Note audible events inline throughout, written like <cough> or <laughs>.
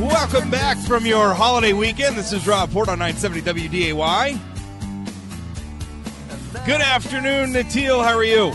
Welcome back from your holiday weekend. This is Rob Port on 970 WDAY. Good afternoon, Natil. How are you?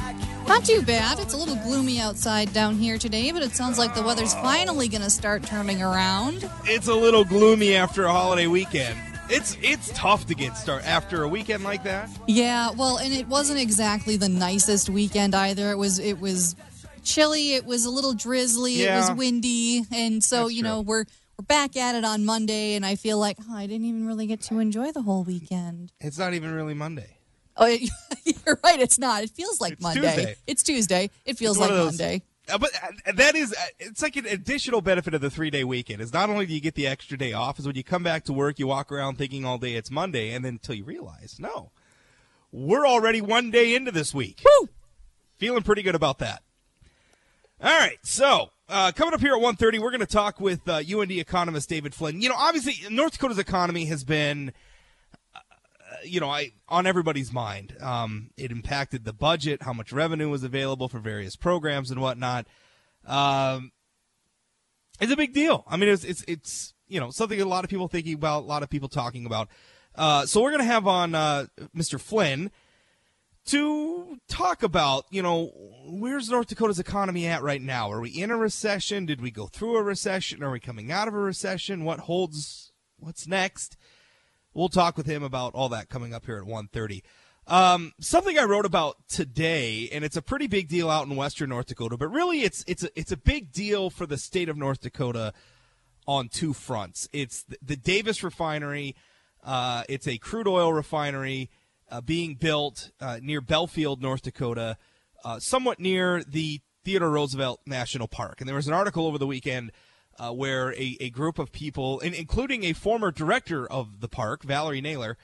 Not too bad. It's a little gloomy outside down here today, but it sounds like the weather's finally going to start turning around. It's a little gloomy after a holiday weekend. It's it's tough to get start after a weekend like that. Yeah, well, and it wasn't exactly the nicest weekend either. It was it was chilly, it was a little drizzly, Yeah. it was windy, and so, That's you know, true. we're we're back at it on Monday and I feel like oh, I didn't even really get to enjoy the whole weekend. It's not even really Monday. Oh, <laughs> you're right, it's not. It feels like It's Monday. Tuesday. It's Tuesday. It feels like those- Monday. Uh, but uh, that is uh, it's like an additional benefit of the three day weekend is not only do you get the extra day off is when you come back to work you walk around thinking all day it's monday and then until you realize no we're already one day into this week Woo! feeling pretty good about that all right so uh, coming up here at 1.30 we're going to talk with uh, und economist david flynn you know obviously north dakota's economy has been uh, you know, I on everybody's mind. Um, it impacted the budget, how much revenue was available for various programs and whatnot. Um, it's a big deal. I mean, it's it's it's you know something a lot of people thinking about, a lot of people talking about. Uh, so we're gonna have on uh, Mr. Flynn to talk about you know where's North Dakota's economy at right now? Are we in a recession? Did we go through a recession? Are we coming out of a recession? What holds? What's next? We'll talk with him about all that coming up here at 1.30. Um, something I wrote about today, and it's a pretty big deal out in western North Dakota, but really it's it's a, it's a big deal for the state of North Dakota on two fronts. It's the, the Davis refinery. Uh, it's a crude oil refinery uh, being built uh, near Belfield, North Dakota, uh, somewhat near the Theodore Roosevelt National Park. And there was an article over the weekend uh, where a, a group of people, including a former director of the park, Valerie Naylor,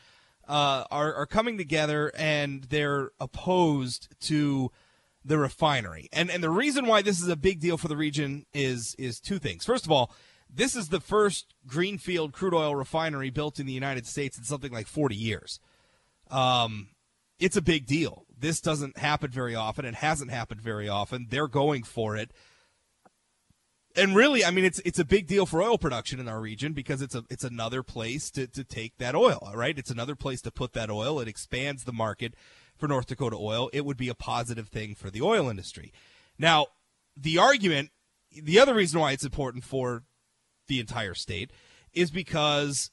uh, are, are coming together and they're opposed to the refinery. And and the reason why this is a big deal for the region is is two things. First of all, this is the first greenfield crude oil refinery built in the United States in something like 40 years. Um, it's a big deal. This doesn't happen very often. It hasn't happened very often. They're going for it. And really, I mean, it's it's a big deal for oil production in our region because it's a it's another place to, to take that oil, right? It's another place to put that oil. It expands the market for North Dakota oil. It would be a positive thing for the oil industry. Now, the argument, the other reason why it's important for the entire state is because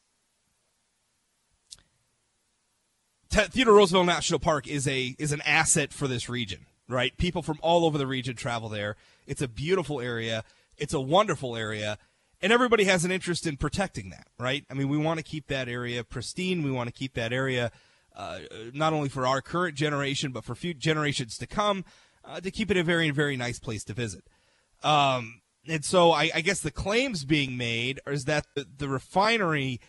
Theodore Roosevelt National Park is a is an asset for this region, right? People from all over the region travel there. It's a beautiful area. It's a wonderful area, and everybody has an interest in protecting that, right? I mean, we want to keep that area pristine. We want to keep that area uh, not only for our current generation, but for future generations to come, uh, to keep it a very very nice place to visit. Um, and so I, I guess the claims being made is that the, the refinery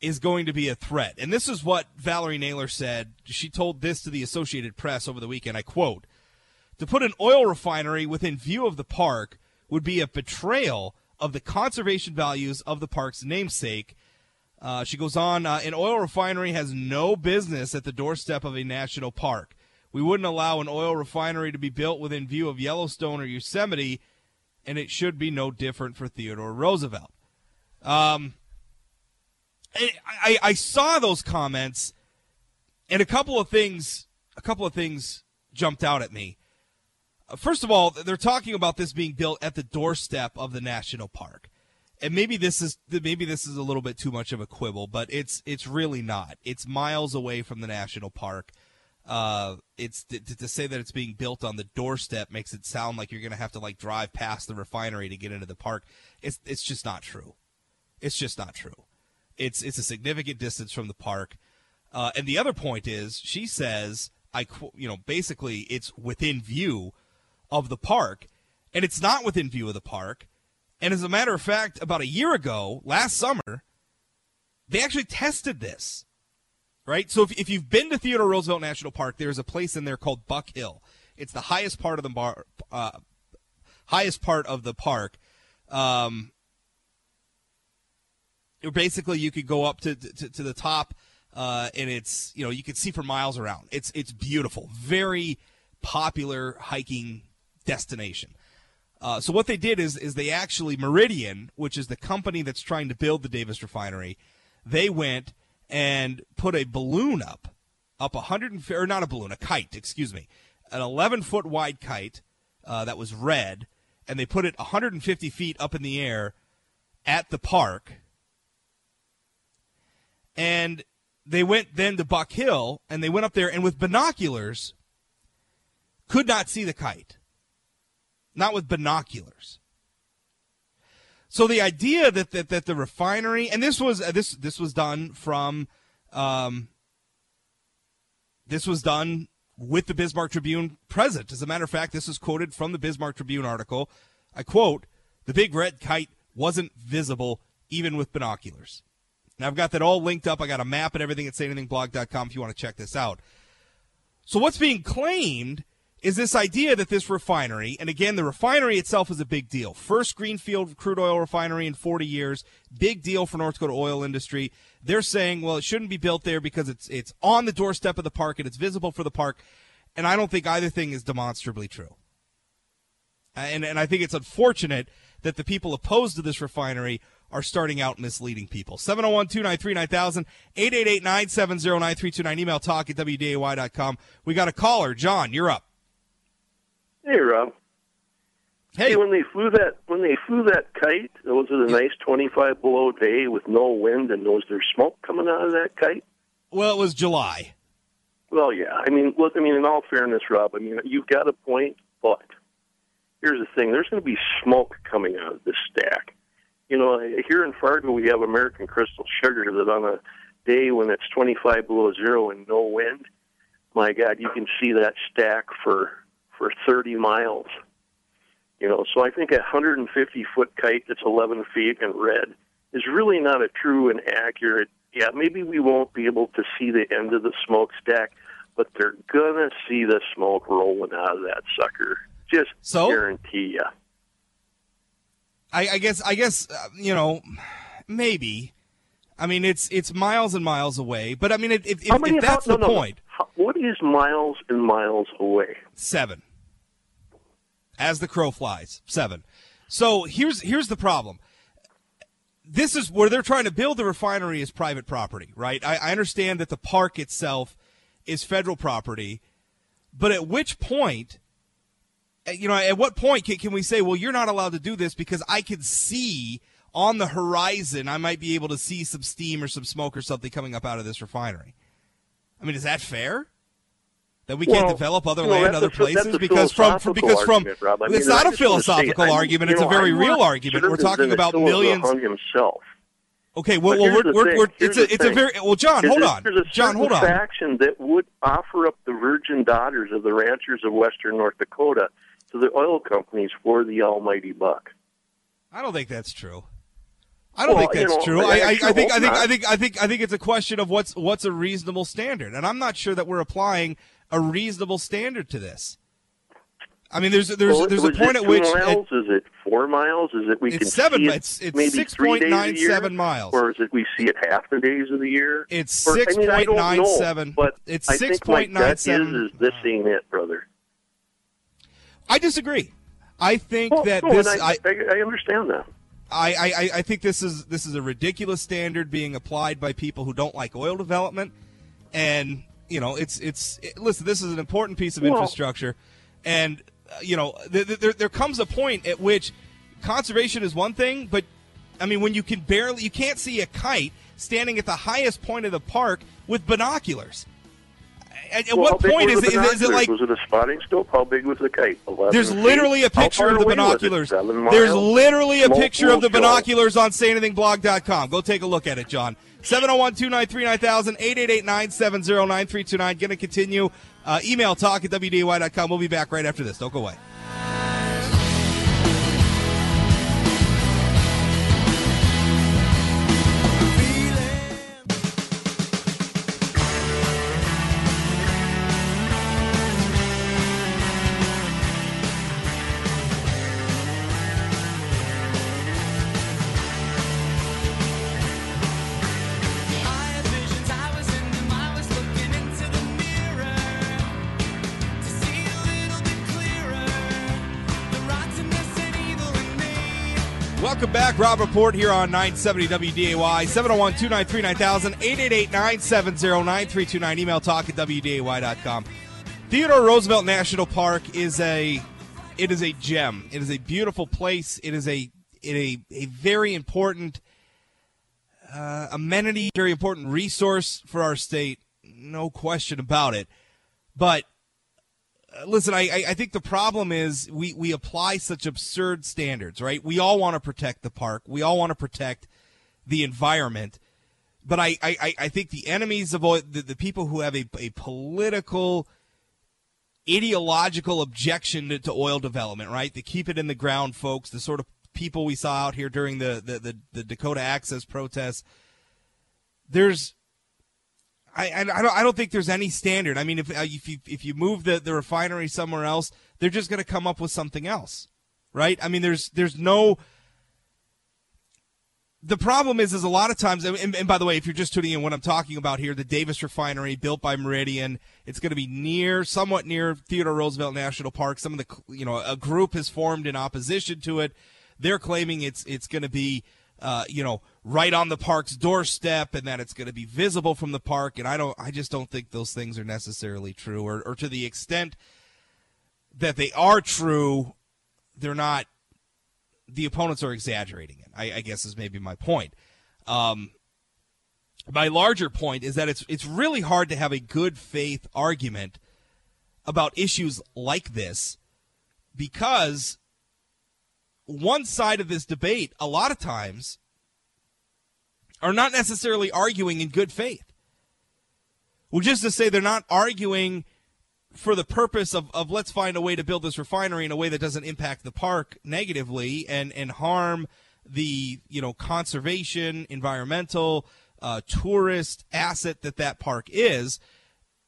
is going to be a threat. And this is what Valerie Naylor said. She told this to the Associated Press over the weekend. I quote To put an oil refinery within view of the park would be a betrayal of the conservation values of the park's namesake. Uh, she goes on, uh, an oil refinery has no business at the doorstep of a national park. We wouldn't allow an oil refinery to be built within view of Yellowstone or Yosemite, and it should be no different for Theodore Roosevelt. Um, I, I, saw those comments, and a couple of things, a couple of things jumped out at me. First of all, they're talking about this being built at the doorstep of the national park, and maybe this is maybe this is a little bit too much of a quibble, but it's it's really not. It's miles away from the national park. Uh, it's to, to say that it's being built on the doorstep makes it sound like you're going to have to like drive past the refinery to get into the park. It's it's just not true. It's just not true. It's it's a significant distance from the park. Uh, and the other point is, she says, I you know basically it's within view of the park, and it's not within view of the park. And as a matter of fact, about a year ago, last summer, they actually tested this. Right? So if, if you've been to Theodore Roosevelt National Park, there's a place in there called Buck Hill. It's the highest part of the bar, uh, highest part of the park. Um, basically you could go up to to, to the top uh, and it's you know you can see for miles around it's it's beautiful very popular hiking destination Uh, so what they did is is they actually Meridian, which is the company that's trying to build the Davis refinery, they went and put a balloon up, up a hundred or not a balloon, a kite, excuse me, an 11 foot wide kite uh, that was red, and they put it 150 feet up in the air at the park. And they went then to Buck Hill, and they went up there, and with binoculars, could not see the kite. Not with binoculars. So the idea that, that, that the refinery, and this was uh, this this was done from, um, this was done with the Bismarck Tribune present. As a matter of fact, this is quoted from the Bismarck Tribune article. I quote, "The big red kite wasn't visible even with binoculars." Now I've got that all linked up. I got a map and everything at sayanythingblog.com if you want to check this out. So what's being claimed is this idea that this refinery, and again, the refinery itself is a big deal. First greenfield crude oil refinery in 40 years, big deal for North Dakota oil industry. They're saying, well, it shouldn't be built there because it's it's on the doorstep of the park and it's visible for the park. And I don't think either thing is demonstrably true. And and I think it's unfortunate that the people opposed to this refinery are starting out misleading people. 701 293 9000, 888 970 9329. Email talk at WDAY.com. We got a caller. John, you're up. Hey, Rob. Hey, Hey, when they flew that when they flew that kite, it was it a nice twenty five below day with no wind, and was there smoke coming out of that kite? well, it was July. Well, yeah. I mean, look. I mean, in all fairness, Rob. I mean, you've got a point, but here's the thing: there's going to be smoke coming out of this stack. You know, here in Fargo, we have American Crystal Sugar that on a day when it's 25 below zero and no wind, my God, you can see that stack for for 30 miles. You know, so I think a 150 foot kite that's 11 feet and red is really not a true and accurate. Yeah, maybe we won't be able to see the end of the smokestack, but they're gonna see the smoke rolling out of that sucker. Just So? guarantee you. I, I guess I guess uh, you know maybe. I mean, it's it's miles and miles away, but I mean, if, if, if, that's how, the no, point, How, what is miles and miles away? seven. As the crow flies, seven. So here's here's the problem. This is where they're trying to build the refinery is private property, right? I, I understand that the park itself is federal property, but at which point, Uh, you know, at what point can, can we say, well, you're not allowed to do this because I can see on the horizon, I might be able to see some steam or some smoke or something coming up out of this refinery. I mean, is that fair? That we can't develop other you know, land other a places because from, from because from. I mean, it's not a philosophical I- argument; you it's a very I'm real argument. We're talking about millions. Himself. Okay, well, well we're, we're, we're, it's a it's a very well, John. Hold on, There's a John. Hold on. faction that would offer up the virgin daughters of the ranchers of western North Dakota to the oil companies for the almighty buck. I don't think that's true. I don't Well, think you that's know, true. I I, I, I think I think I think I think I think it's a question of what's what's a reasonable standard, and I'm not sure that we're applying a reasonable standard to this. I mean, there's there's well, there's a point at which miles? is it four miles? Is it we It's can seven- see it it's- it's maybe three days a year? 6.97 miles. or is it we see it half the days of the year? it's Or- six I mean, I point nine know, seven. But It's I six point nine seven. is, is this ain't it, brother. I disagree. I think Well, that no, this—I I, I, I understand that. I, I, I think this is this is a ridiculous standard being applied by people who don't like oil development, and you know it's it's it, listen. This is an important piece of Well- infrastructure, and uh, you know th- th- there there comes a point at which conservation is one thing, but I mean when you can barely you can't see a kite standing at the highest point of the park with binoculars. At, at Well, what point is it, is, it like Was it a spotting scope? How big was the kite? there's literally a picture of the away was it? binoculars. There's literally a picture of the show. binoculars on sayanythingblog.com. Go take a look at it, John. 701 293 9000 888 970 9329. Going to continue. Uh, email talk at WDAY.com. We'll be back right after this. Don't go away. Back. Rob Report here on 970 WDAY. 701 293 9000 888 970 9329. Email talk at WDAY.com. Theodore Roosevelt National Park is a it is a gem. It is a beautiful place. It is a it a, a very important uh, amenity, very important resource for our state. No question about it. But listen, I, I think the problem is we we apply such absurd standards, right? We all want to protect the park. We all want to protect the environment. But I, I, I- think the enemies of oil, the, the people who have a, a political, ideological objection to, to oil development, right? The keep it in the ground folks, the sort of people we saw out here during the, the, the, the Dakota Access protests. There's I, I, don't I don't think there's any standard. I mean, if uh, if you if you move the, the refinery somewhere else, they're just going to come up with something else, right? I mean, there's there's no. The problem is, is a lot of times, and, and by the way, if you're just tuning in, what I'm talking about here, the Davis Refinery, built by Meridian, it's going to be near, somewhat near Theodore Roosevelt National Park. Some of the, you know, a group has formed in opposition to it. They're claiming it's it's going to be uh, you know, right on the park's doorstep and that it's going to be visible from the park. And I don't, I just don't think those things are necessarily true, or, or to the extent that they are true, they're not. The opponents are exaggerating it. I, I guess is maybe my point. Um, my larger point is that it's it's really hard to have a good faith argument about issues like this because one side of this debate a lot of times are not necessarily arguing in good faith. Which is to say they're not arguing for the purpose of, of let's find a way to build this refinery in a way that doesn't impact the park negatively and, and harm the you know conservation, environmental, uh, tourist asset that that park is.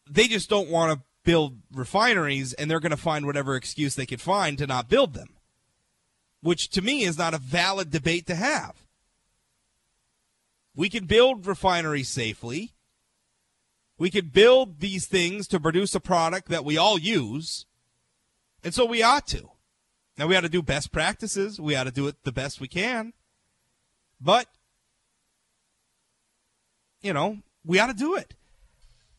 They just don't want to build refineries and they're going to find whatever excuse they could find to not build them which to me is not a valid debate to have. We can build refineries safely. We can build these things to produce a product that we all use. And so we ought to. Now we ought to do best practices. We ought to do it the best we can. But, you know, we ought to do it.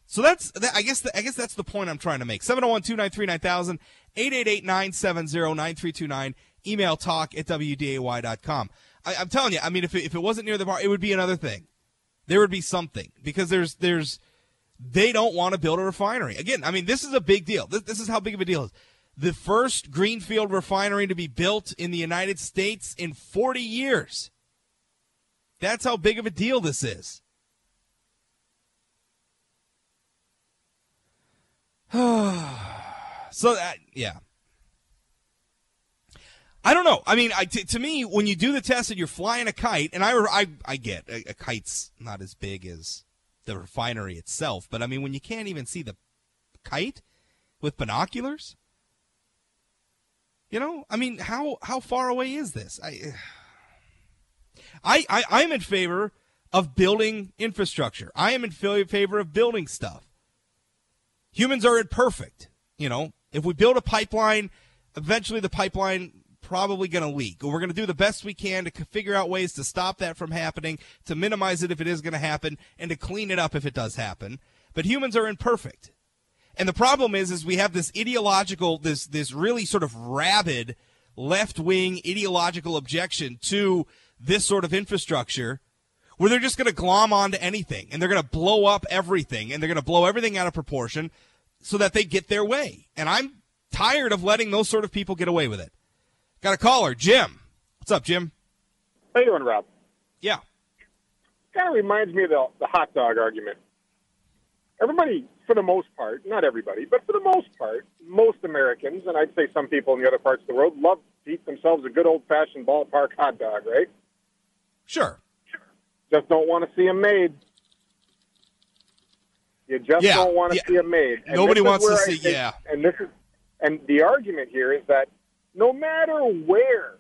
So that's, that, I guess, the, I guess that's the point I'm trying to make. 701 293 9000, 888 970 9329 email talk at wday.com. I, I'm telling you, I mean, if it, if it wasn't near the bar, it would be another thing. There would be something because there's there's they don't want to build a refinery again. I mean, this is a big deal. This, this is how big of a deal is. The first greenfield refinery to be built in the United States in 40 years. That's how big of a deal this is. <sighs> so that yeah. I don't know. I mean, I, t- to me, when you do the test and you're flying a kite, and I, I, I get a, a kite's not as big as the refinery itself, but I mean, when you can't even see the kite with binoculars, you know, I mean, how how far away is this? I, <sighs> I, I I'm in favor of building infrastructure. I am in fa- favor of building stuff. Humans are imperfect. You know, if we build a pipeline, eventually the pipeline probably going to leak. We're going to do the best we can to figure out ways to stop that from happening, to minimize it if it is going to happen, and to clean it up if it does happen. But humans are imperfect. And the problem is, is we have this ideological, this this really sort of rabid left wing ideological objection to this sort of infrastructure, where they're just going to glom onto anything and they're going to blow up everything and they're going to blow everything out of proportion, so that they get their way. And I'm tired of letting those sort of people get away with it. Got a caller, Jim. What's up, Jim? How you doing, Rob? Yeah. Kind of reminds me of the, the hot dog argument. Everybody, for the most part, not everybody, but for the most part, most Americans, and I'd say some people in the other parts of the world, love to eat themselves a good old fashioned ballpark hot dog, right? Sure. Sure. Just don't want to see them made. You just Yeah, don't want to yeah. see them made. And Nobody wants to I see- think- yeah. And this is, and the argument here is that no matter where,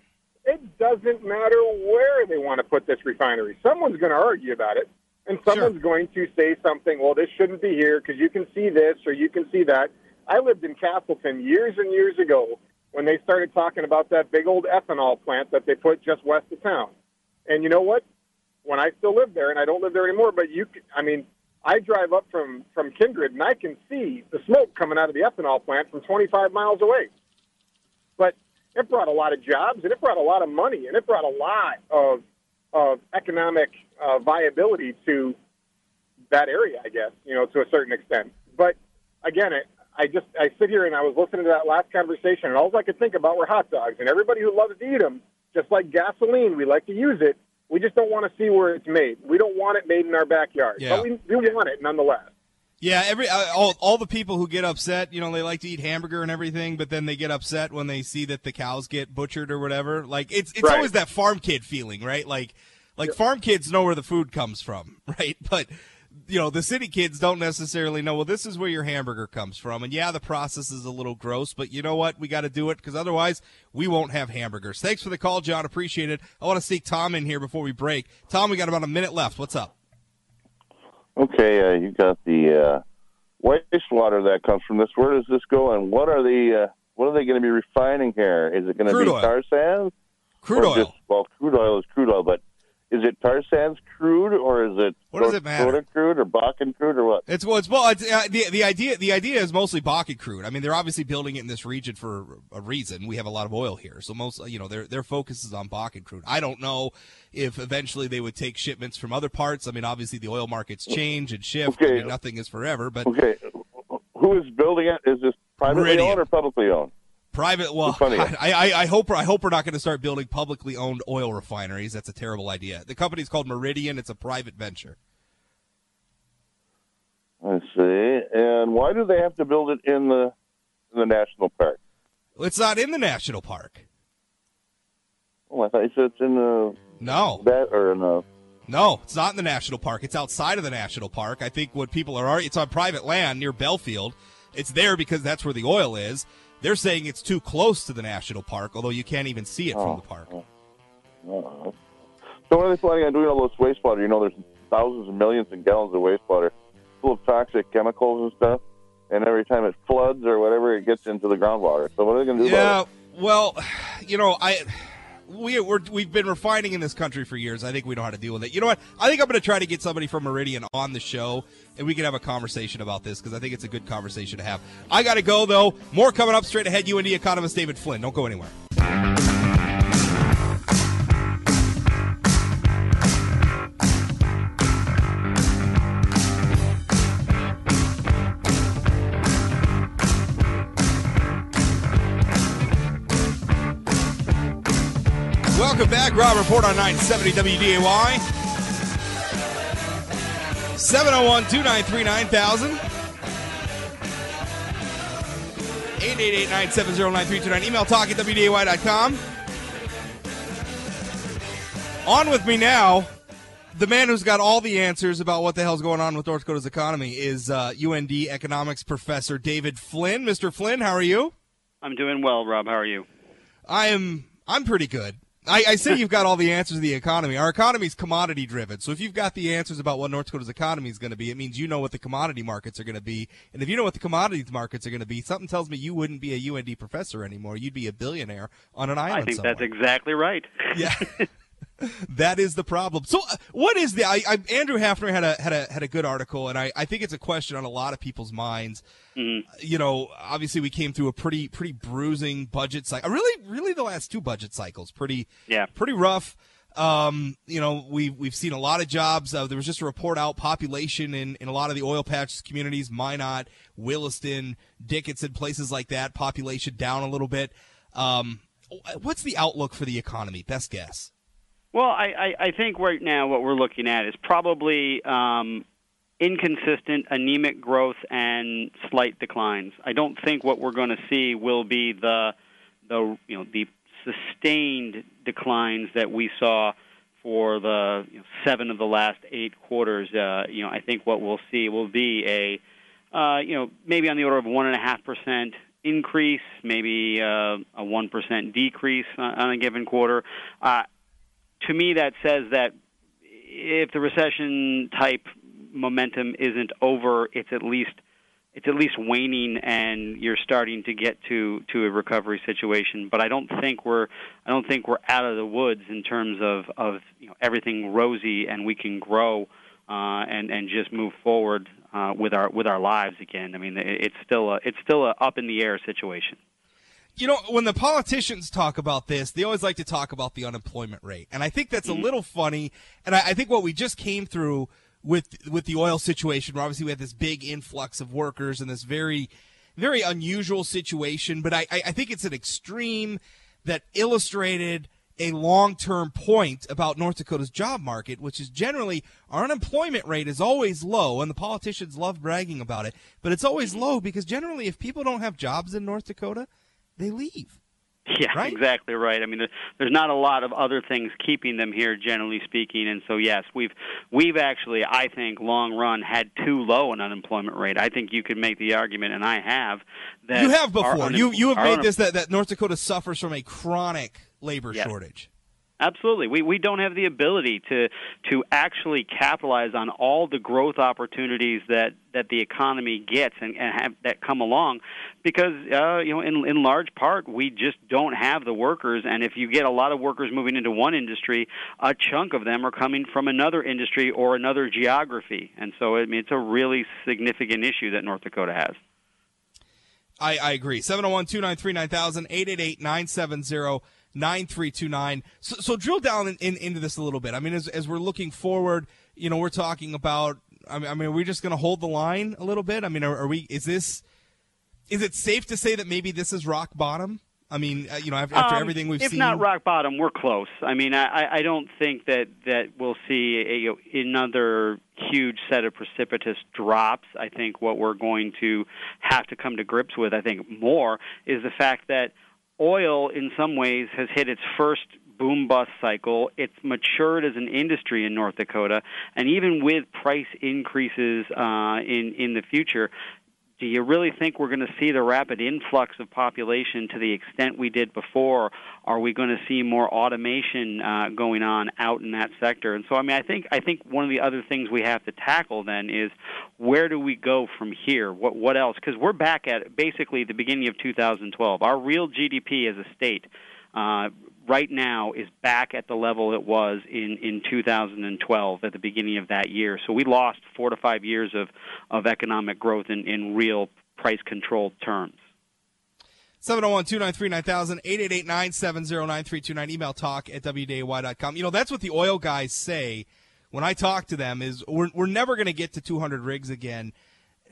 it doesn't matter where they want to put this refinery. Someone's going to argue about it, and someone's going to say something. Well, this shouldn't be here because you can see this or you can see that. I lived in Casselton years and years ago, when they started talking about that big old ethanol plant that they put just west of town. And you know what? When I still live there, and I don't live there anymore, but you, c- I mean, I drive up from from Kindred, and I can see the smoke coming out of the ethanol plant from 25 miles away. But it brought a lot of jobs, and it brought a lot of money, and it brought a lot of of economic uh, viability to that area, I guess, you know, to a certain extent. But again, it, I just I sit here and I was listening to that last conversation, and all I could think about were hot dogs. And everybody who loves to eat them, just like gasoline, we like to use it. We just don't want to see where it's made. We don't want it made in our backyard, Yeah. but we do want it nonetheless. Yeah, every uh, all, all the people who get upset, you know, they like to eat hamburger and everything, but then they get upset when they see that the cows get butchered or whatever. Like it's it's Right. always that farm kid feeling, right? Like like farm kids know where the food comes from, <laughs> right? But you know, the city kids don't necessarily know. Well, this is where your hamburger comes from, and yeah, the process is a little gross, but you know what? We got to do it because otherwise we won't have hamburgers. Thanks for the call, John. Appreciate it. I want to sneak Tom in here before we break. Tom, we got about a minute left. What's up? Okay, uh, you got the uh, wastewater that comes from this. Where does this go, and what are the uh, what are they going to be refining here? Is it going to be oil. tar sands? Crude or oil. Just, well, crude oil is crude oil, but is it tar sands crude or is it What does it matter? Crude or Bakken crude or what? It's well, it's well. It's, uh, the the idea the idea is mostly Bakken crude. I mean, they're obviously building it in this region for a reason. We have a lot of oil here, so most you know their their focus is on Bakken crude. I don't know if eventually they would take shipments from other parts. I mean, obviously the oil markets change and shift. I Okay. mean, nothing is forever, but Okay, who is building it? Is this privately Meridian. owned or publicly owned? Private. Well. <laughs> I, I I hope I hope we're not going to start building publicly owned oil refineries. That's a terrible idea. The company's called Meridian. It's a private venture. I see. And why do they have to build it in the in the national park? It's not in the national park. Oh, I thought you said it's in the No, that or in the. No, it's not in the national park. It's outside of the national park. I think what people are it's on private land near Belfield. It's there because that's where the oil is. They're saying it's too close to the national park, although you can't even see it from the park. Uh, so what are they planning on doing all this wastewater? You know, there's thousands and millions of gallons of wastewater full of toxic chemicals and stuff. And every time it floods or whatever, it gets into the groundwater. So what are they going to do Yeah, about it? well, <sighs> you know, I we we're, we've been refining in this country for years. I think we know how to deal with it. You know what? I think I'm going to try to get somebody from Meridian on the show, and we can have a conversation about this because I think it's a good conversation to have. I got to go though. More coming up straight ahead. UND economist David Flynn. Don't go anywhere. Rob Report on 970 WDAY. 701 293 9000. 888 970 9329. Email talk at WDAY.com. On with me now, the man who's got all the answers about what the hell's going on with North Dakota's economy is uh, UND economics professor David Flynn. Mr. Flynn, how are you? I'm doing well, Rob. How are you? I am. I'm pretty good. I, I say <laughs> you've got all the answers to the economy. Our economy is commodity driven. So if you've got the answers about what North Dakota's economy is going to be, it means you know what the commodity markets are going to be. And if you know what the commodities markets are going to be, something tells me you wouldn't be a UND professor anymore. You'd be a billionaire on an island. I think somewhere. that's exactly right. Yeah. <laughs> that is the problem. So, uh, what is the? I, I, Andrew Haffner had a had a had a good article, and I, I think it's a question on a lot of people's minds. You know, obviously we came through a pretty pretty bruising budget cycle. Really, really, the last two budget cycles pretty Yeah. pretty rough. Um, you know, we've we've seen a lot of jobs. Uh, there was just a report out: population in, in a lot of the oil patch communities, Minot, Williston, Dickinson, places like that, population down a little bit. Um, what's the outlook for the economy? Best guess. Well, I, I, I think right now what we're looking at is probably um, inconsistent, anemic growth and slight declines. I don't think what we're going to see will be the the you know the sustained declines that we saw for the you know, seven of the last eight quarters. Uh, you know, I think what we'll see will be a uh, you know maybe on the order of one and a half percent increase, maybe uh, a one percent decrease on, a given quarter. Uh, to me, that says that if the recession type momentum isn't over, it's at least it's at least waning and you're starting to get to to a recovery situation but I don't think we're I don't think we're out of the woods in terms of of you know everything rosy and we can grow uh, and and just move forward uh, with our with our lives again. I mean, it's still a it's still a up in the air situation. You know, when the politicians talk about this, they always like to talk about the unemployment rate, and I think that's a mm-hmm. little funny. And I, I think what we just came through with with the oil situation, where obviously we had this big influx of workers and this very very unusual situation, but I, I I think it's an extreme that illustrated a long term point about North Dakota's job market, which is generally our unemployment rate is always low, and the politicians love bragging about it, but it's always mm-hmm. low because generally, if people don't have jobs in North Dakota, they leave. <laughs> Yeah, Right? exactly right. I mean, there, there's not a lot of other things keeping them here, generally speaking, and so yes, we've we've actually, I think, long run had too low an unemployment rate. I think you could make the argument, and I have that you have before. unem- You you have made this that, that North Dakota suffers from a chronic labor Yes. shortage. Absolutely. We we don't have the ability to to actually capitalize on all the growth opportunities that that the economy gets and, and have, that come along because uh, you know in in large part we just don't have the workers and if you get a lot of workers moving into one industry a chunk of them are coming from another industry or another geography and so I mean it's a really significant issue that North Dakota has. I, I agree. 701 293 9000 888 970 9329. So, so drill down in, in, into this a little bit. I mean, as, as we're looking forward, you know, we're talking about, I mean, I mean are we just going to hold the line a little bit? I mean, are, are we, is this, is it safe to say that maybe this is rock bottom? I mean, uh, you know, after, after Um, everything we've if seen. If not rock bottom, we're close. I mean, I, I- don't think that that we'll see a, another huge set of precipitous drops. I think what we're going to have to come to grips with, I think, more is the fact that oil, in some ways, has hit its first boom bust cycle. It's matured as an industry in North Dakota, and even with price increases uh, in in the future, do you really think we're going to see the rapid influx of population to the extent we did before? Are we going to see more automation uh, going on out in that sector? And so, I mean, I think I think one of the other things we have to tackle then is where do we go from here? What what else? Because we're back at basically the beginning of 2012. Our real GDP as a state. Uh, right now is back at the level it was in, in 2012 at the beginning of that year. So we lost four to five years of, of economic growth in, in real price controlled terms. 701 293 9000 888 970 9329. Email talk at WDAY.com. You know, that's what the oil guys say when I talk to them is we're, we're never going to get to 200 rigs again.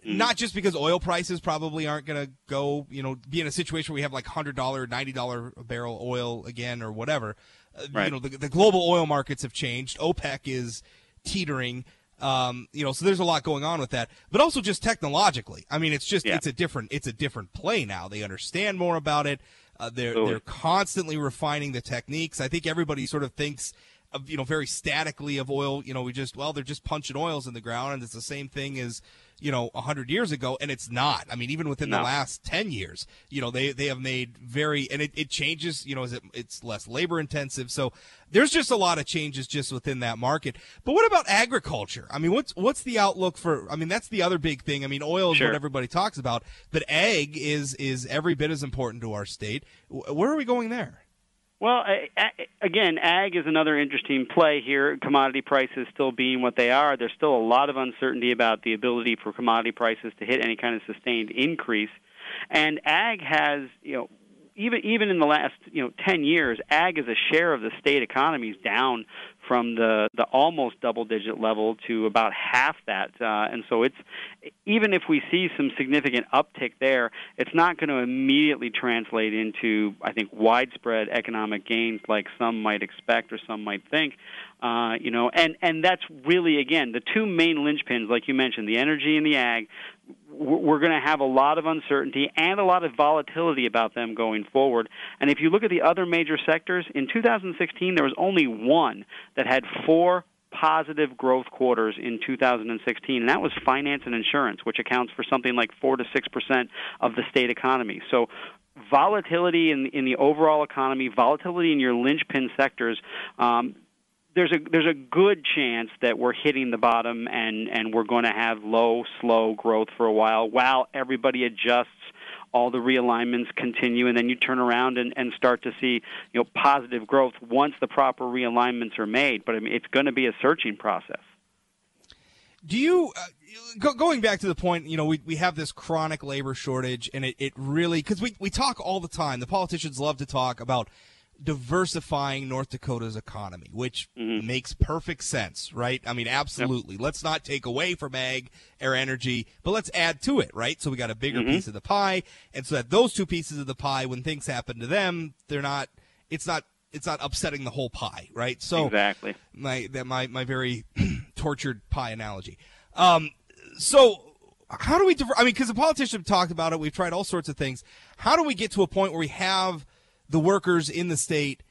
Not just because oil prices probably aren't going to go, you know, be in a situation where we have like $100, $90 barrel oil again or whatever. Uh, Right. You know, the, the global oil markets have changed. OPEC is teetering. Um, you know, so there's a lot going on with that, but also just technologically. I mean, it's just Yeah. it's a different it's a different play now. They understand more about it. Uh, they're they're constantly refining the techniques. I think everybody sort of thinks you know very statically of oil. You know, we just well they're just punching oils in the ground, and it's the same thing as you know a hundred years ago, and it's not. I mean, even within the last ten years, you know they they have made very and it, it changes. You know, is it it's less labor intensive, so there's just a lot of changes just within that market. But what about agriculture? I mean, what's what's the outlook for? I mean, that's the other big thing. I mean, oil is Sure. what everybody talks about, but ag is is every bit as important to our state. Where are we going there? Well, again, ag is another interesting play here. Commodity prices still being what they are, there's still a lot of uncertainty about the ability for commodity prices to hit any kind of sustained increase. And ag has, you know, even even in the last you know 10 years, ag as a share of the state economy is down from the the almost double digit level to about half that, uh, and so it's even if we see some significant uptick there, it's not going to immediately translate into I think widespread economic gains like some might expect or some might think. Uh, you know, and and that's really again the two main linchpins, like you mentioned, the energy and the ag we're going to have a lot of uncertainty and a lot of volatility about them going forward. And if you look at the other major sectors, in 2016 there was only one that had four positive growth quarters in 2016, and that was finance and insurance, which accounts for something like 4 to 6 percent of the state economy. So volatility in, in the overall economy, volatility in your linchpin sectors, um, there's a there's a good chance that we're hitting the bottom and and we're going to have low, slow growth for a while while everybody adjusts. All the realignments continue, and then you turn around and, and start to see you know positive growth once the proper realignments are made. But I mean, it's going to be a searching process. Do you uh, go, going back to the point? You know, we we have this chronic labor shortage, and it, it really because we we talk all the time. The politicians love to talk about diversifying North Dakota's economy, which makes perfect sense, right? I mean, absolutely. Let's not take away from ag or energy, but let's add to it, right? So we got a bigger piece of the pie, and so that those two pieces of the pie, when things happen to them, they're not. It's not. It's not upsetting the whole pie, right? So Exactly. my that my my very <clears throat> tortured pie analogy. Um, so how do we? Diver- I mean, because the politicians have talked about it. We've tried all sorts of things. How do we get to a point where we have the workers in the state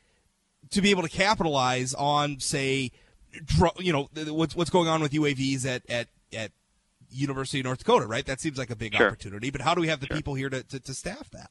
to be able to capitalize on, say, you know, what's what's going on with UAVs at at at University of North Dakota, right? That seems like a big Sure. opportunity. But how do we have the people here to, to, to staff that?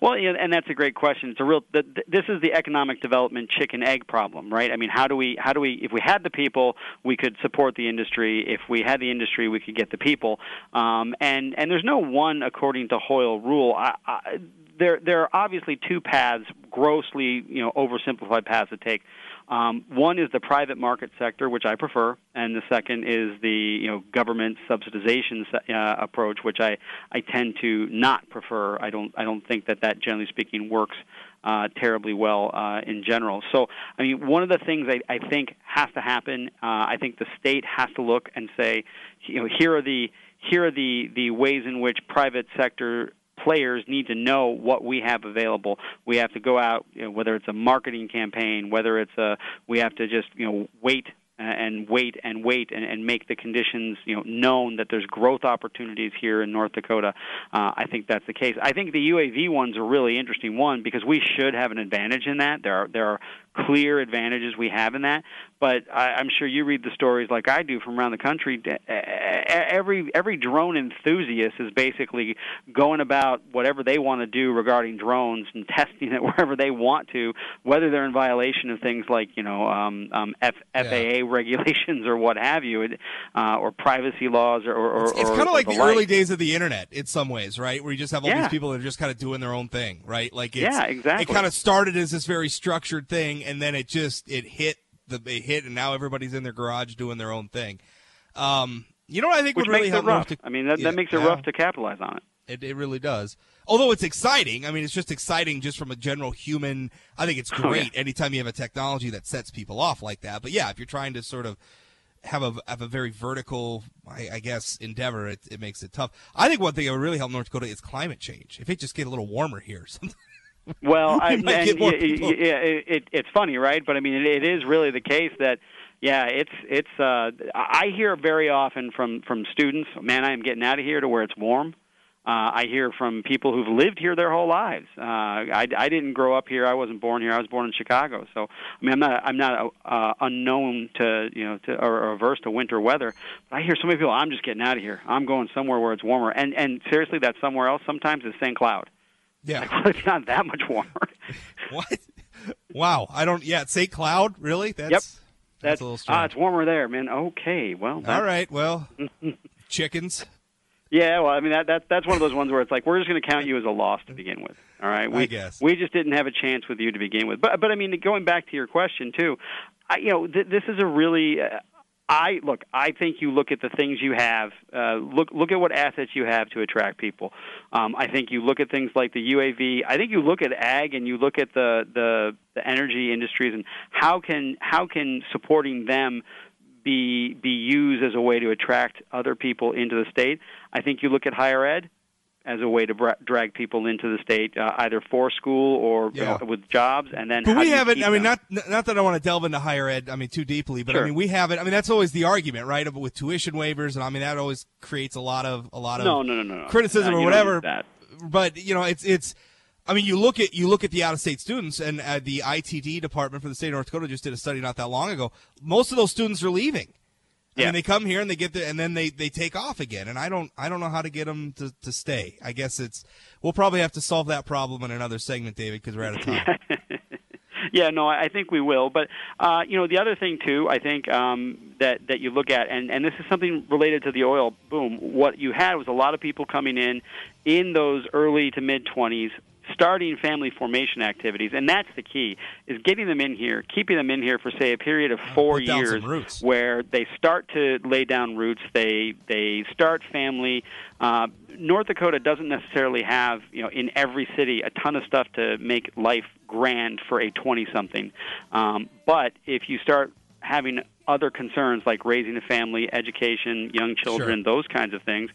Well, yeah, and that's a great question. It's a real. th- th- This is the economic development chicken egg problem, right? I mean, how do we? How do we? If we had the people, we could support the industry. If we had the industry, we could get the people. Um, and and there's no one according to Hoyle rule. I, I, there there are obviously two paths, grossly you know oversimplified paths to take. Um, one is the private market sector, which I prefer, and the second is the you know government subsidization uh, approach, which I, I tend to not prefer. I don't I don't think that that generally speaking works uh, terribly well uh, in general. So I mean, one of the things I, I think has to happen. Uh, I think the state has to look and say, you know, here are the here are the the ways in which private sector players need to know what we have available. We have to go out, you know, whether it's a marketing campaign, whether it's a, we have to just, you know, wait and wait and wait and, and make the conditions, you know, known that there's growth opportunities here in North Dakota. Uh, I think that's the case. I think the UAV one's a really interesting one because we should have an advantage in that. There are there are clear advantages we have in that. But I, I'm sure you read the stories like I do from around the country. Every every drone enthusiast is basically going about whatever they want to do regarding drones and <laughs> testing it wherever they want to, whether they're in violation of things like you know um, um, F- FAA <laughs> regulations or what have you, it- uh, or privacy laws or. or It's, it's kind of like the the early days of the internet in some ways, right? Where you just have all Yeah. these people that are just kind of doing their own thing, right? Like it's, Yeah, exactly. It kind of started as this very structured thing, and then it just it hit the it hit, and now everybody's in their garage doing their own thing. Um, you know what I think Which would really makes help it rough. North Dak- I mean, that, that makes it yeah. rough to capitalize on it. It, it really does. Although it's exciting. I mean, it's just exciting just from a general human. I think it's Oh, yeah. great anytime you have a technology that sets people off like that. But yeah, if you're trying to sort of have a have a very vertical, I, I guess, endeavor, it, it makes it tough. I think one thing that would really help North Dakota is climate change. If it just get a little warmer here, something. Well, <laughs> I, and get more y- y- people. yeah, it, it, it's funny, right? But I mean, it, it is really the case that, yeah, it's it's. Uh, I hear very often from from students, man, I am getting out of here to where it's warm. Uh, I hear from people who've lived here their whole lives. Uh, I, I didn't grow up here. I wasn't born here. I was born in Chicago. So I mean, I'm not I'm not uh, unknown to you know to or, or averse to winter weather. But I hear so many people. I'm just getting out of here. I'm going somewhere where it's warmer. And and seriously, that somewhere else sometimes is St. Cloud. Yeah. <laughs> it's not that much warmer. <laughs> what? Wow. I don't. Yeah. St. Cloud. Really? That's Yep. that's, a little strange. ah, it's warmer there, man. Okay, well, All right. Well, <laughs> chickens. Yeah, well, I mean that that that's one of those ones where it's like we're just going to count you as a loss to begin with. All right, we I guess. we just didn't have a chance with you to begin with. But but I mean, going back to your question too, I, you know, th- this is a really. Uh, I look. I think you look at the things you have. Uh, look look at what assets you have to attract people. Um, I think you look at things like the UAV. I think you look at ag and you look at the the, the energy industries and how can how can supporting them be be used as a way to attract other people into the state. I think you look at higher ed as a way to bra- drag people into the state, uh, either for school or Yeah. know, with jobs, and then. But we haven't. I mean, them? not not that I want to delve into higher ed. I mean, too deeply, but I mean, we haven't. I mean, that's always the argument, right? With tuition waivers, and I mean, that always creates a lot of a lot of No, no, no, no, no. criticism Uh, or whatever. But you know, it's it's. I mean, you look at you look at the out of state students, and uh, the ITD department for the state of North Dakota just did a study not that long ago. Most of those students are leaving. I Yeah. mean, they come here and they get there, and then they, they take off again. And I don't I don't know how to get them to, to stay. I guess it's we'll probably have to solve that problem in another segment, David, because we're out of time. <laughs> yeah, no, I think we will. But uh, you know, the other thing too, I think um, that that you look at, and and this is something related to the oil boom. What you had was a lot of people coming in in those early to mid twenties. Starting family formation activities, and that's the key: is getting them in here, keeping them in here for say a period of four years, where they start to lay down roots. They they start family. Uh, North Dakota doesn't necessarily have, you know, in every city a ton of stuff to make life grand for a 20-something. Um, but if you start having other concerns like raising a family, education, young children, those kinds of things,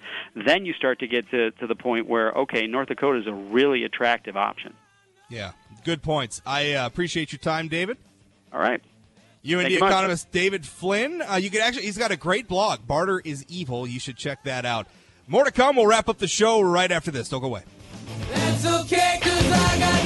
then you start to get to, to the point where, okay, North Dakota is a really attractive option. Yeah, good points. I uh, appreciate your time, David. All right. You and Thank the you much. economist David Flynn. Uh, you can actually, he's got a great blog. Barter is evil. You should check that out. More to come. We'll wrap up the show right after this. Don't go away. That's okay, 'cause I got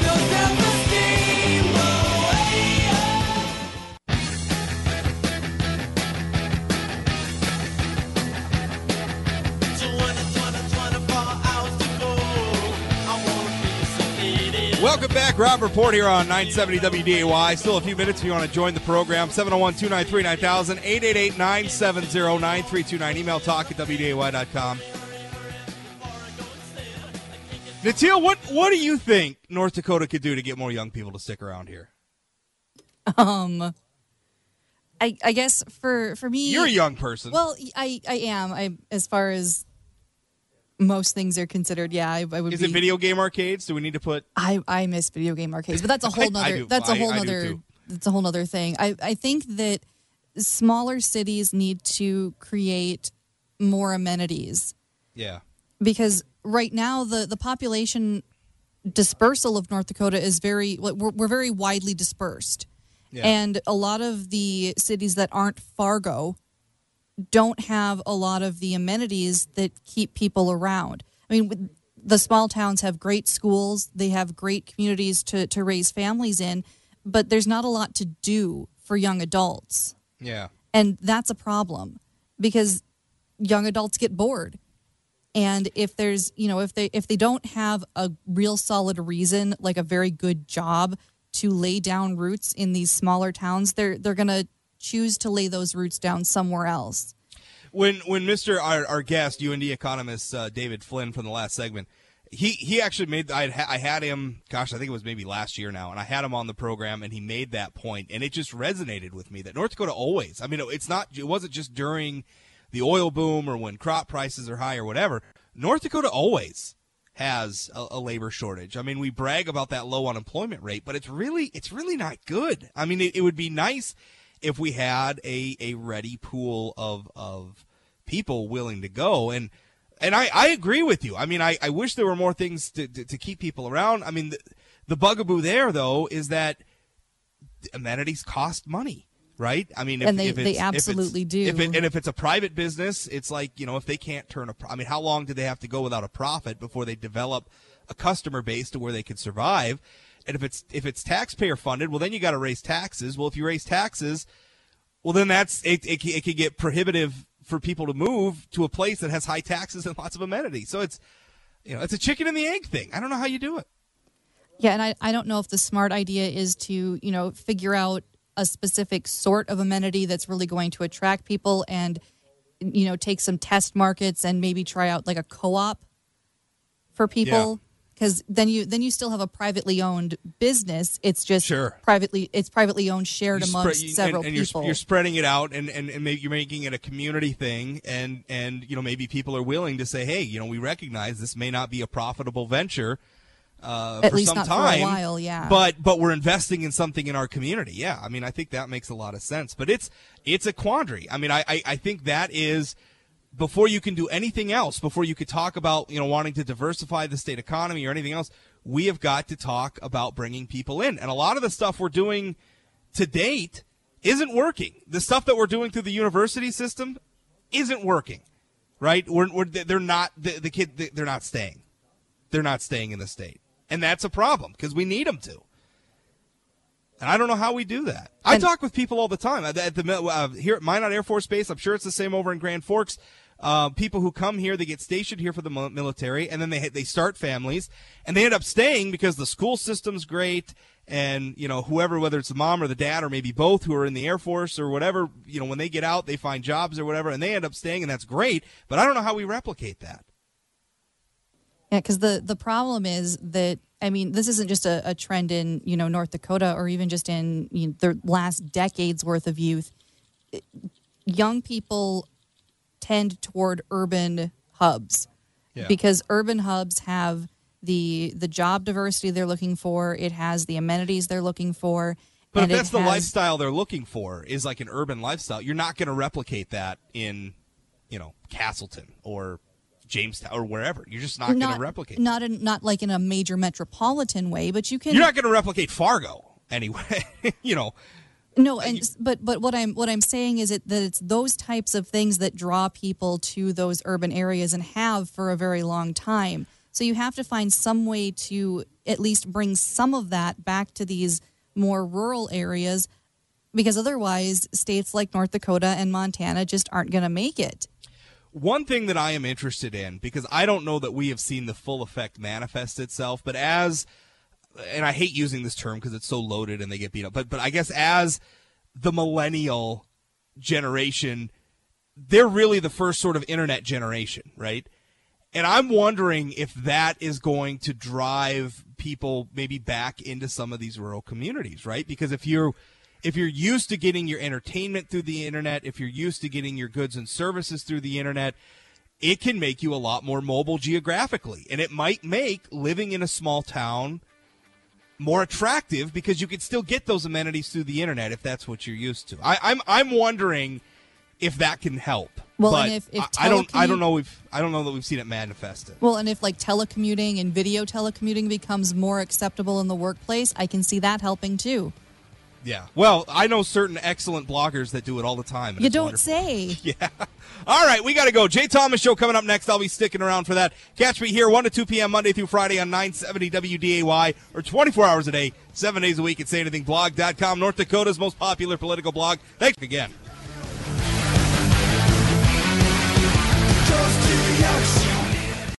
Welcome back. Rob Port here on 970 WDAY. Still a few minutes if you want to join the program. 701 293 9000 888 970 9329. Email talk at WDAY.com. Natil, what, what do you think North Dakota could do to get more young people to stick around here? Um, I I guess for for me, You're a young person. Well, I I am. I as far as most things are considered, yeah, I, I would Is be. it video game arcades? Do we need to put. I I miss video game arcades, but that's a <laughs> whole nother. That's a whole I do nother. too. That's a whole nother thing. I I think that smaller cities need to create more amenities Yeah. because right now the the population dispersal of North Dakota is very we're, we're very widely dispersed. Yeah. And a lot of the cities that aren't Fargo don't have a lot of the amenities that keep people around. I mean, the small towns have great schools, they have great communities to, to raise families in, but there's not a lot to do for young adults. Yeah. And that's a problem because young adults get bored. And if there's, you know, if they if they don't have a real solid reason, like a very good job to lay down roots in these smaller towns, they're they're going to choose to lay those roots down somewhere else. when when Mr. our, our guest UND economist uh, David Flynn from the last segment he he actually made I I had him gosh I think it was maybe last year now and I had him on the program and he made that point and it just resonated with me that North Dakota always I mean it's not it wasn't just during the oil boom or when crop prices are high or whatever North Dakota always has a, a labor shortage. I mean, we brag about that low unemployment rate, but it's really it's really not good. I mean, it, it would be nice if we had a, a ready pool of of people willing to go and and I, I agree with you. I mean, I, I wish there were more things to, to, to keep people around. I mean, the, the bugaboo there though is that amenities cost money, right? I mean, if, And they- if they it's- if it's- absolutely do. If it, and if it's a private business, it's like you know, if they can't turn a, pro- I mean, how long do they have to go without a profit before they develop a customer base to where they can survive? And if it's if it's taxpayer funded, well, then you got to raise taxes. Well, if you raise taxes, well, then that's it. It, it could get prohibitive for people to move to a place that has high taxes and lots of amenities. So it's you know, it's a chicken and the egg thing. I don't know how you do it. Yeah, and I, I don't know if the smart idea is to, you know, figure out a specific sort of amenity that's really going to attract people and, you know, take some test markets and maybe try out like a co op for people. Because then you then you still have a privately owned business. It's just Sure. privately it's privately owned, shared You amongst spread- you- several and, and people. You're, you're spreading it out, and and, and you're making it a community thing, and and you know maybe people are willing to say, hey, you know, we recognize this may not be a profitable venture. Uh, At for least some not for a time, while, yeah. But but we're investing in something in our community. Yeah, I mean, I think that makes a lot of sense. But it's it's a quandary. I mean, I I, I think that is before you can do anything else, before you could talk about you know wanting to diversify the state economy or anything else, we have got to talk about bringing people in. And a lot of the stuff we're doing to date isn't working. The stuff that we're doing through the university system isn't working, right? We're, we're they're not the, the kid they're not staying. They're not staying in the state, and that's a problem because we need them to. And I don't know how we do that. I And- talk with people all the time at the, at the uh, here at Minot Air Force Base. I'm sure it's the same over in Grand Forks. Uh, people who come here, they get stationed here for the military, and then they they start families, and they end up staying because the school system's great, and you know whoever, whether it's the mom or the dad or maybe both, who are in the Air Force or whatever, you know when they get out, they find jobs or whatever, and they end up staying, and that's great. But I don't know how we replicate that. Yeah, because the the problem is that I mean this isn't just a, a trend in you know North Dakota or even just in you know, the last decades worth of youth. Young people tend toward urban hubs Yeah. because urban hubs have the the job diversity they're looking for. It has the amenities they're looking for. But and if that's the has- lifestyle they're looking for, is like an urban lifestyle, you're not going to replicate that in, you know, Casselton or Jamestown or wherever. You're just not, going to replicate. not in, not like in a major metropolitan way, but you can. You're not going to replicate Fargo anyway. <laughs> you know, No, and but but what I'm what I'm saying is it that it's those types of things that draw people to those urban areas and have for a very long time. So you have to find some way to at least bring some of that back to these more rural areas because otherwise states like North Dakota and Montana just aren't going to make it. one thing that I am interested in because I don't know that we have seen the full effect manifest itself, but as and I hate using this term because it's so loaded and they get beat up, but but I guess as the millennial generation, they're really the first sort of internet generation, right? And I'm wondering if that is going to drive people maybe back into some of these rural communities, right? Because if you're if you're used to getting your entertainment through the internet, if you're used to getting your goods and services through the internet, it can make you a lot more mobile geographically. And it might make living in a small town more attractive because you could still get those amenities through the internet if that's what you're used to. I, I'm I'm wondering if that can help. Well, but and if- if I, I don't I don't know if I don't know that we've seen it manifested. Well, and if like telecommuting and video telecommuting becomes more acceptable in the workplace, I can see that helping too. Yeah. Well, I know certain excellent bloggers that do it all the time. and You don't wonderful. say. <laughs> Yeah. All right, we got to go. Jay Thomas show coming up next. I'll be sticking around for that. Catch me here 1 to 2 p.m. Monday through Friday on 970 WDAY or 24 hours a day, 7 days a week at sayanythingblog.com, North Dakota's most popular political blog. Thanks again. Just to the action.